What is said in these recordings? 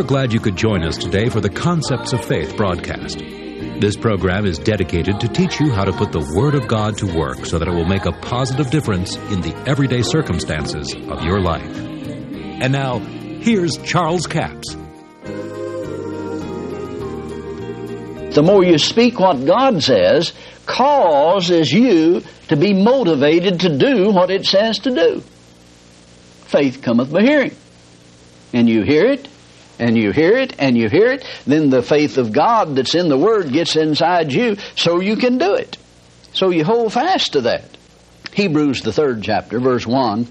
are glad you could join us today for the Concepts of Faith broadcast. This program is dedicated to teach you how to put the Word of God to work so that it will make a positive difference in the everyday circumstances of your life. And now, here's Charles Capps. The more you speak what God says, causes you to be motivated to do what it says to do. Faith cometh by hearing. And you hear it, and you hear it, and you hear it, then the faith of God that's in the Word gets inside you so you can do it. So you hold fast to that. Hebrews, the third chapter, verse 1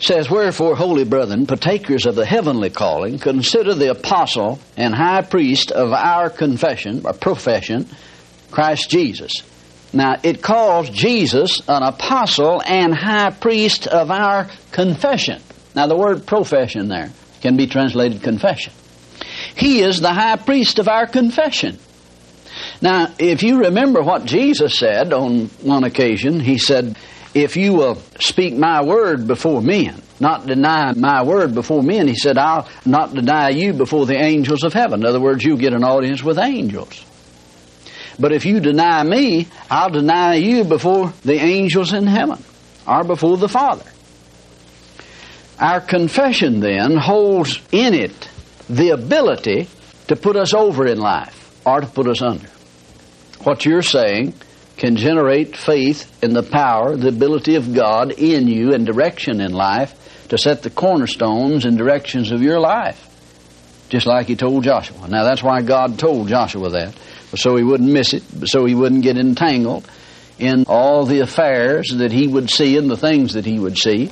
says, Wherefore, holy brethren, partakers of the heavenly calling, consider the apostle and high priest of our confession, or profession, Christ Jesus. Now, it calls Jesus an apostle and high priest of our confession. Now, the word profession there can be translated confession. He is the high priest of our confession. Now, if you remember what Jesus said on one occasion, he said, if you will speak my word before men, not deny my word before men, he said, I'll not deny you before the angels of heaven. In other words, you get an audience with angels. But if you deny me, I'll deny you before the angels in heaven or before the Father. Our confession then holds in it the ability to put us over in life or to put us under. What you're saying can generate faith in the power, the ability of God in you and direction in life to set the cornerstones and directions of your life. Just like he told Joshua. Now that's why God told Joshua that. So he wouldn't miss it, so he wouldn't get entangled in all the affairs that he would see and the things that he would see,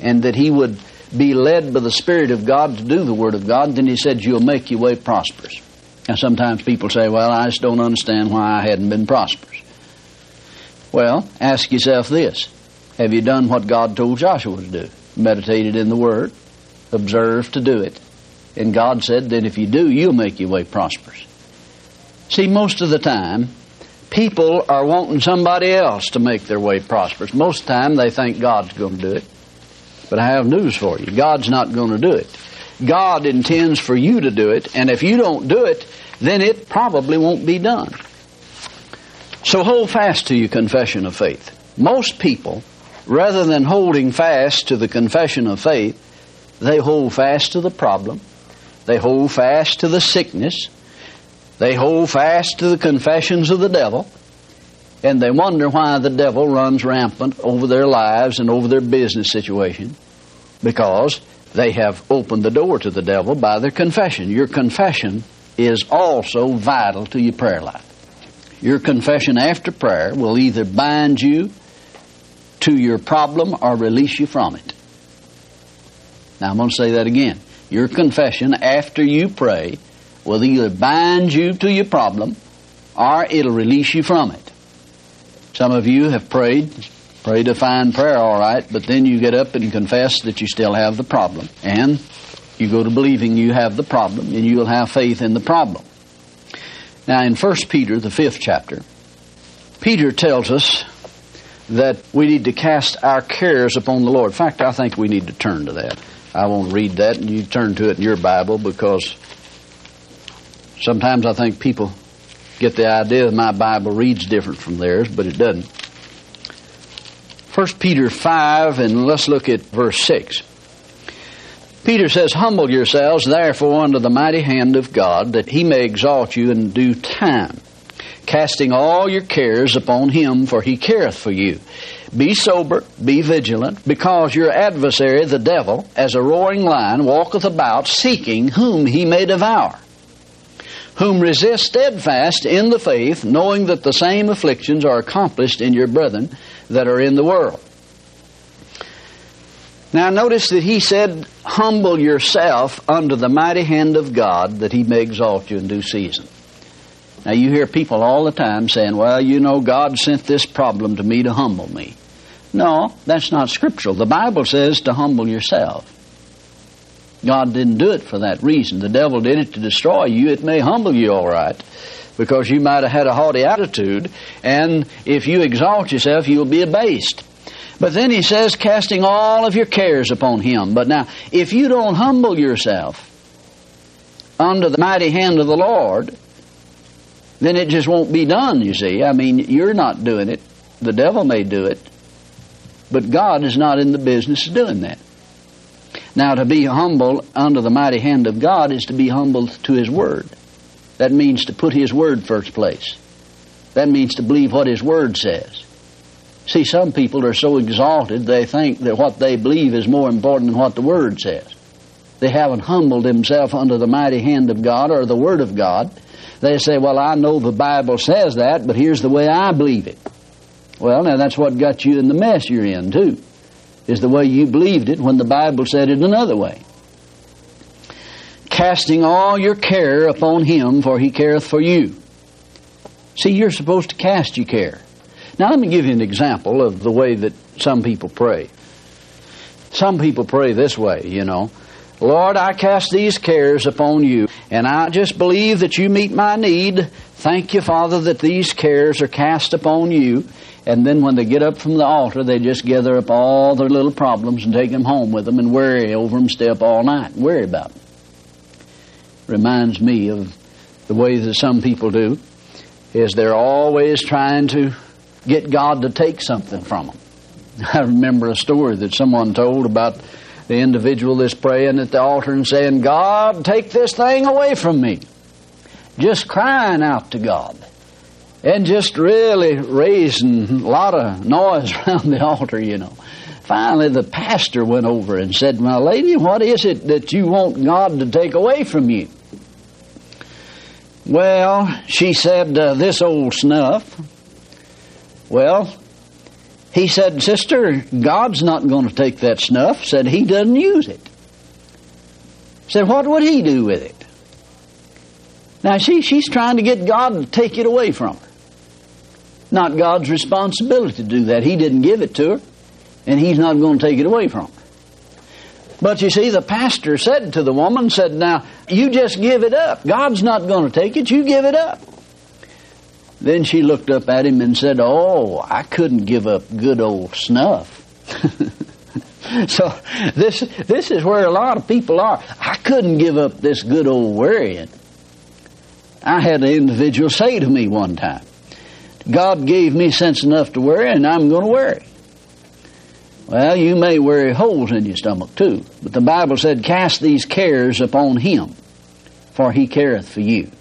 and that he would be led by the Spirit of God to do the Word of God, then he said, You'll make your way prosperous. Now, sometimes people say, Well, I just don't understand why I hadn't been prosperous. Well, ask yourself this Have you done what God told Joshua to do? Meditated in the Word, observed to do it. And God said, Then if you do, you'll make your way prosperous. See, most of the time, people are wanting somebody else to make their way prosperous. Most of the time, they think God's going to do it. But I have news for you God's not going to do it. God intends for you to do it, and if you don't do it, then it probably won't be done. So hold fast to your confession of faith. Most people, rather than holding fast to the confession of faith, they hold fast to the problem, they hold fast to the sickness, they hold fast to the confessions of the devil, and they wonder why the devil runs rampant over their lives and over their business situation because they have opened the door to the devil by their confession. Your confession is also vital to your prayer life. Your confession after prayer will either bind you to your problem or release you from it. Now I'm going to say that again. Your confession after you pray will either bind you to your problem or it'll release you from it. Some of you have prayed, prayed a fine prayer, all right, but then you get up and confess that you still have the problem. And you go to believing you have the problem, and you'll have faith in the problem. Now, in 1 Peter, the fifth chapter, Peter tells us that we need to cast our cares upon the Lord. In fact, I think we need to turn to that. I won't read that, and you turn to it in your Bible because sometimes I think people get the idea that my Bible reads different from theirs, but it doesn't. 1 Peter 5, and let's look at verse 6. Peter says, Humble yourselves, therefore, under the mighty hand of God, that he may exalt you in due time, casting all your cares upon him, for he careth for you. Be sober, be vigilant, because your adversary, the devil, as a roaring lion, walketh about, seeking whom he may devour. Whom resist steadfast in the faith, knowing that the same afflictions are accomplished in your brethren that are in the world. Now, notice that he said, Humble yourself under the mighty hand of God that he may exalt you in due season. Now, you hear people all the time saying, Well, you know, God sent this problem to me to humble me. No, that's not scriptural. The Bible says to humble yourself. God didn't do it for that reason. The devil did it to destroy you. It may humble you all right because you might have had a haughty attitude, and if you exalt yourself, you'll be abased. But then he says, casting all of your cares upon him. But now, if you don't humble yourself, under the mighty hand of the Lord, then it just won't be done, you see. I mean, you're not doing it. The devil may do it. But God is not in the business of doing that. Now, to be humble under the mighty hand of God is to be humble to His Word. That means to put His Word first place. That means to believe what His Word says. See, some people are so exalted they think that what they believe is more important than what the Word says. They haven't humbled themselves under the mighty hand of God or the Word of God. They say, Well, I know the Bible says that, but here's the way I believe it. Well, now that's what got you in the mess you're in, too, is the way you believed it when the Bible said it another way. Casting all your care upon Him, for He careth for you. See, you're supposed to cast your care. Now, let me give you an example of the way that some people pray. Some people pray this way, you know. Lord, I cast these cares upon you, and I just believe that you meet my need. Thank you, Father, that these cares are cast upon you. And then when they get up from the altar, they just gather up all their little problems and take them home with them and worry over them, stay up all night and worry about them. Reminds me of the way that some people do, is they're always trying to get God to take something from them. I remember a story that someone told about the individual that's praying at the altar and saying, God, take this thing away from me. Just crying out to God. And just really raising a lot of noise around the altar, you know. Finally, the pastor went over and said, My lady, what is it that you want God to take away from you? Well, she said, uh, This old snuff. Well, he said, Sister, God's not going to take that snuff. Said he doesn't use it. Said, what would he do with it? Now, see, she's trying to get God to take it away from her. Not God's responsibility to do that. He didn't give it to her, and he's not going to take it away from her. But you see, the pastor said to the woman, said, Now, you just give it up. God's not going to take it. You give it up. Then she looked up at him and said, Oh, I couldn't give up good old snuff. so this this is where a lot of people are. I couldn't give up this good old worrying. I had an individual say to me one time, God gave me sense enough to worry, and I'm going to worry. Well, you may worry holes in your stomach too, but the Bible said, Cast these cares upon Him, for He careth for you.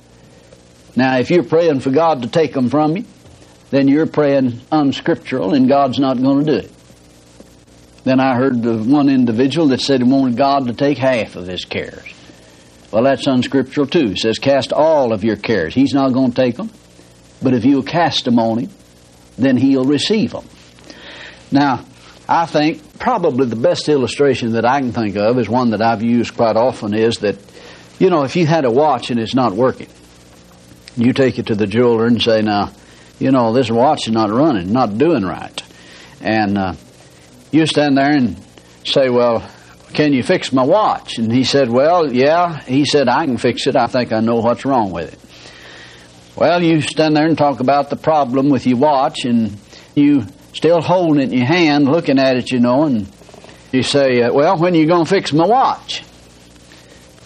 Now, if you're praying for God to take them from you, then you're praying unscriptural and God's not going to do it. Then I heard the one individual that said he wanted God to take half of his cares. Well, that's unscriptural too. It says, cast all of your cares. He's not going to take them. But if you'll cast them on him, then he'll receive them. Now, I think probably the best illustration that I can think of is one that I've used quite often is that, you know, if you had a watch and it's not working, you take it to the jeweler and say, now, you know, this watch is not running, not doing right. And uh, you stand there and say, well, can you fix my watch? And he said, well, yeah. He said, I can fix it. I think I know what's wrong with it. Well, you stand there and talk about the problem with your watch, and you still holding it in your hand, looking at it, you know, and you say, uh, well, when are you going to fix my watch?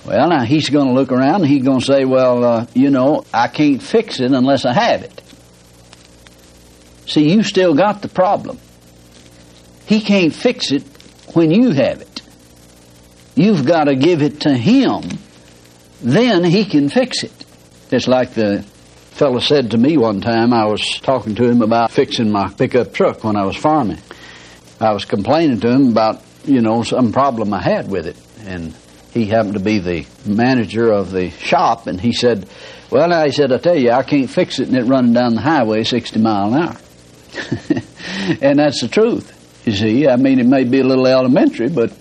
Well, now he's going to look around and he's going to say, well, uh, you know, I can't fix it unless I have it. See, you still got the problem. He can't fix it when you have it. You've got to give it to him. Then he can fix it. It's like the fellow said to me one time, I was talking to him about fixing my pickup truck when I was farming. I was complaining to him about, you know, some problem I had with it. And he happened to be the manager of the shop, and he said, "Well, now," he said, "I tell you, I can't fix it, and it running down the highway 60 mile an hour." and that's the truth. You see, I mean, it may be a little elementary, but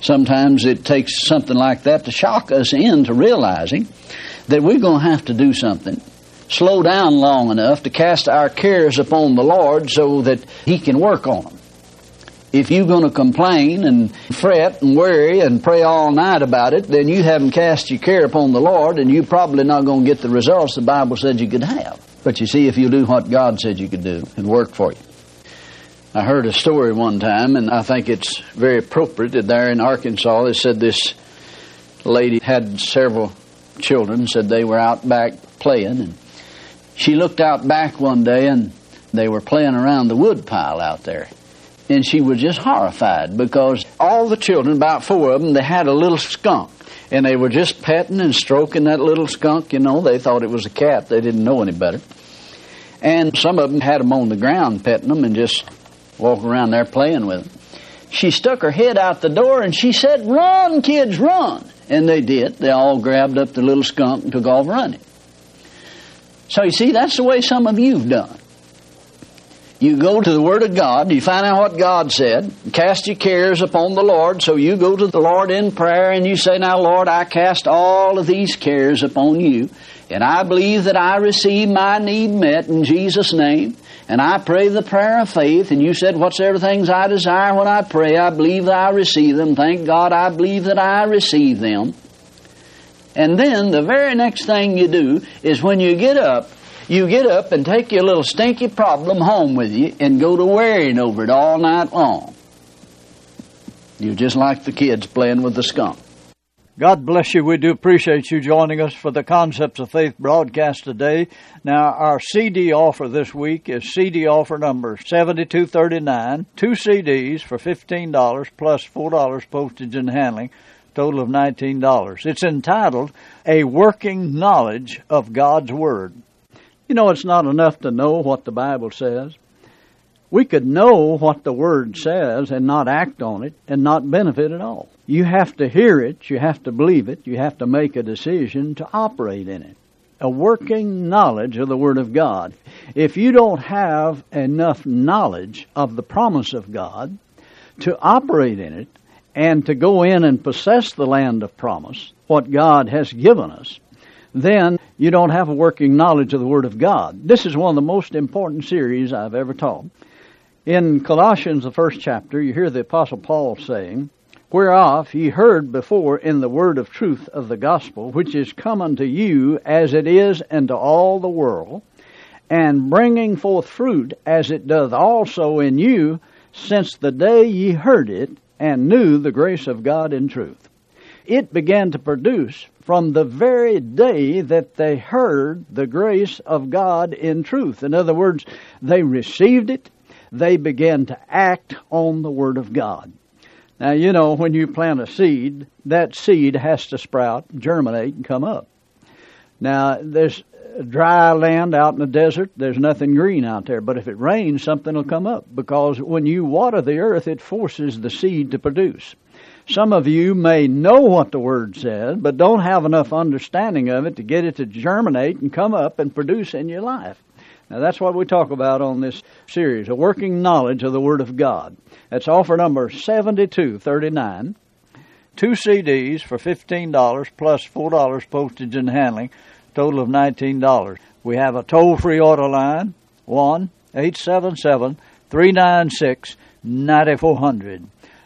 sometimes it takes something like that to shock us into realizing that we're going to have to do something. Slow down long enough to cast our cares upon the Lord so that He can work on them if you're going to complain and fret and worry and pray all night about it, then you haven't cast your care upon the Lord, and you're probably not going to get the results the Bible said you could have. But you see, if you do what God said you could do, it'll work for you. I heard a story one time, and I think it's very appropriate that there in Arkansas, they said this lady had several children said they were out back playing, and she looked out back one day and they were playing around the woodpile out there. And she was just horrified because all the children, about four of them, they had a little skunk. And they were just petting and stroking that little skunk, you know. They thought it was a cat. They didn't know any better. And some of them had them on the ground petting them and just walking around there playing with them. She stuck her head out the door and she said, Run, kids, run. And they did. They all grabbed up the little skunk and took off running. So you see, that's the way some of you've done. You go to the Word of God, you find out what God said, cast your cares upon the Lord, so you go to the Lord in prayer and you say, Now, Lord, I cast all of these cares upon you, and I believe that I receive my need met in Jesus' name, and I pray the prayer of faith, and you said, Whatsoever things I desire when I pray, I believe that I receive them. Thank God I believe that I receive them. And then the very next thing you do is when you get up, you get up and take your little stinky problem home with you and go to worrying over it all night long. You're just like the kids playing with the skunk. God bless you. We do appreciate you joining us for the Concepts of Faith broadcast today. Now, our CD offer this week is CD offer number 7239, two CDs for $15 plus $4 postage and handling, total of $19. It's entitled A Working Knowledge of God's Word. You know, it's not enough to know what the Bible says. We could know what the Word says and not act on it and not benefit at all. You have to hear it, you have to believe it, you have to make a decision to operate in it. A working knowledge of the Word of God. If you don't have enough knowledge of the promise of God to operate in it and to go in and possess the land of promise, what God has given us, then you don't have a working knowledge of the Word of God. This is one of the most important series I've ever taught. In Colossians, the first chapter, you hear the Apostle Paul saying, Whereof ye heard before in the word of truth of the gospel, which is come unto you as it is unto all the world, and bringing forth fruit as it doth also in you, since the day ye heard it, and knew the grace of God in truth. It began to produce from the very day that they heard the grace of God in truth. In other words, they received it, they began to act on the Word of God. Now, you know, when you plant a seed, that seed has to sprout, germinate, and come up. Now, there's dry land out in the desert, there's nothing green out there. But if it rains, something will come up because when you water the earth, it forces the seed to produce. Some of you may know what the Word says, but don't have enough understanding of it to get it to germinate and come up and produce in your life. Now, that's what we talk about on this series a working knowledge of the Word of God. That's offer number 7239. Two CDs for $15 plus $4 postage and handling, total of $19. We have a toll free order line 1 877 396 9400.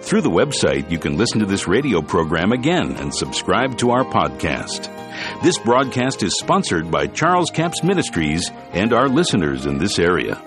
Through the website, you can listen to this radio program again and subscribe to our podcast. This broadcast is sponsored by Charles Capps Ministries and our listeners in this area.